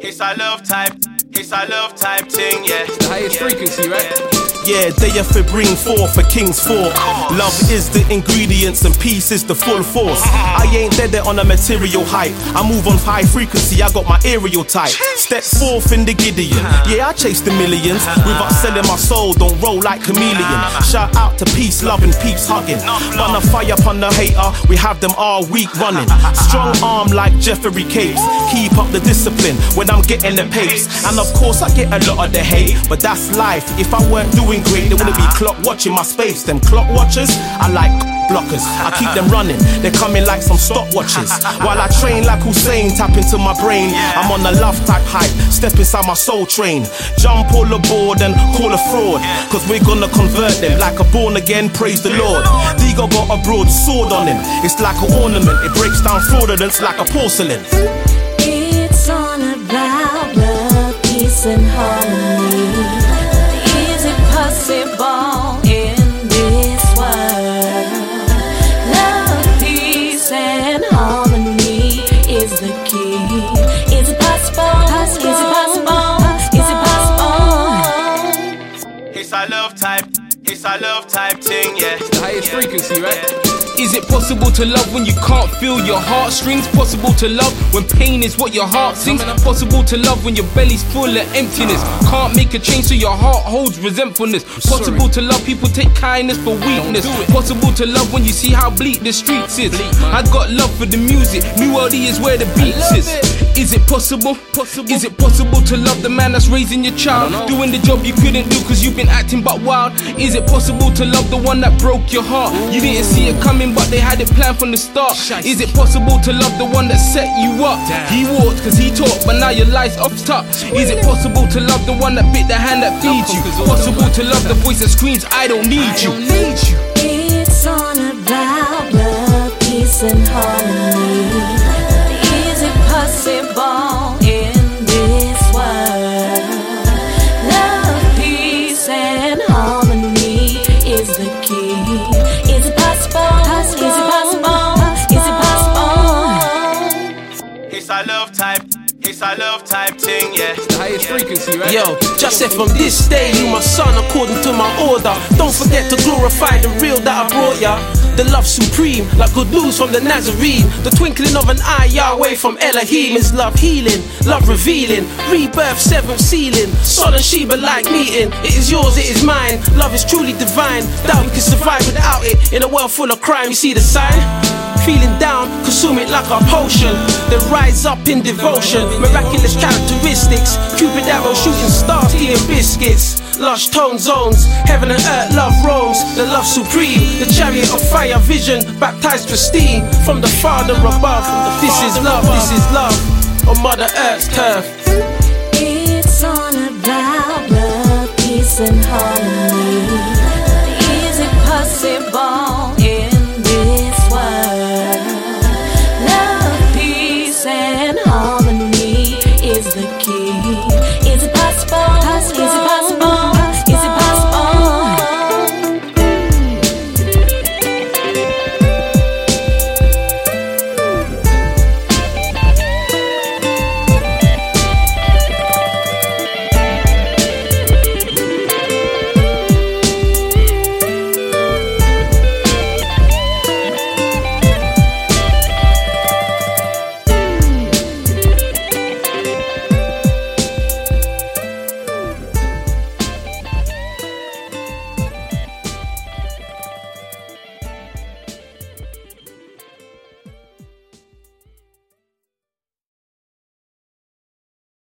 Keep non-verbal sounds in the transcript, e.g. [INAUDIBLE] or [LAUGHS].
It's a love type, it's a love type thing, yeah. The highest frequency, right? Yeah, they have to bring forth for King's Four. Love is the ingredients and peace is the full force. I ain't dead there on a material hype. I move on high frequency, I got my aerial type. Step forth in the Gideon. Yeah, I chase the millions without selling my soul. Don't roll like chameleon. Shout out to peace, love, and peeps hugging. Run a fire upon the hater, we have them all week running. Strong arm like Jeffrey Capes. Keep up the discipline when I'm getting the pace. And of course, I get a lot of the hate, but that's life. If I weren't doing great, they wouldn't be clock watching my space. Them clock watchers, I like blockers. I keep them running, they're coming like some stopwatches. [LAUGHS] While I train like Usain, tap into my brain. I'm on the love type hype, step inside my soul train. Jump all aboard and call a fraud. Cause we're gonna convert them like a born again, praise the Lord. Digo got a broad sword on him, it's like an ornament, it breaks down fraudulence like a porcelain. It's all about love, peace, and harmony. Is. Is it possible? Is it possible? Is it possible? It's a love type, it's a love type thing, yeah. The highest frequency, right? Is it possible to love when you can't feel your heartstrings? Possible to love when pain is what your heart sings? Possible to love when your belly's full of emptiness? Can't make a change so your heart holds resentfulness. Possible to love people take kindness for weakness. Possible to love when you see how bleak the streets is. I got love for the music, New Orleans is where the beats is. Is it possible? Is it possible to love the man that's raising your child? Doing the job you couldn't do cause you've been acting but wild? Is it possible to love the one that broke your heart? You didn't see it coming but they had it planned from the start. Is it possible to love the one that set you up? He walked cause he talked but now your life's off top. Is it possible to love the one that bit the hand that feeds you? Possible to love the voice that screams I don't need you. It's all about love, peace, and harmony. It's a love type thing, yeah. The highest frequency, right? Yo, just said from this day, you my son according to my order. Don't forget to glorify the real that I brought ya. The love supreme, like good news from the Nazarene. The twinkling of an eye, Yahweh from Elohim is love healing, love revealing, rebirth, seventh sealing. Sol and Sheba like meeting. It is yours, it is mine. Love is truly divine. Doubt we can survive without it. In a world full of crime, you see the sign? Feeling down, consume it like a potion. Then rise up in devotion. Miraculous characteristics. Cupid arrow shooting stars, eating biscuits. Lush tone zones, heaven and earth, love roams. The love supreme, the chariot of fire, vision, baptized pristine from the Father above. This is love, this is love on Mother Earth's turf. It's all about love, peace, and harmony.